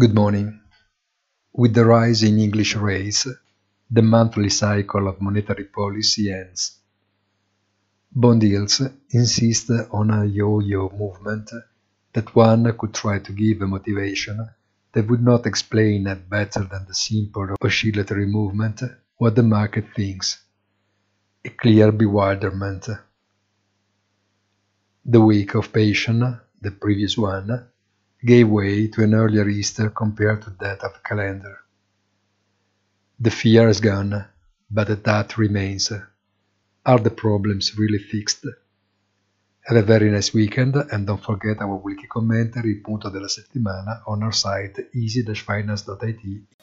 Good morning. With the rise in English rates, the monthly cycle of monetary policy ends. Bond yields insist on a yo-yo movement that one could try to give a motivation that would not explain better than the simple oscillatory movement what the market thinks. A clear bewilderment. The week of Passion, the previous one, gave way to an earlier Easter compared to that of the calendar. The fear is gone, but the doubt remains. Are the problems really fixed? Have a very nice weekend and don't forget our weekly commentary, punto della settimana, on our site easy-finance.it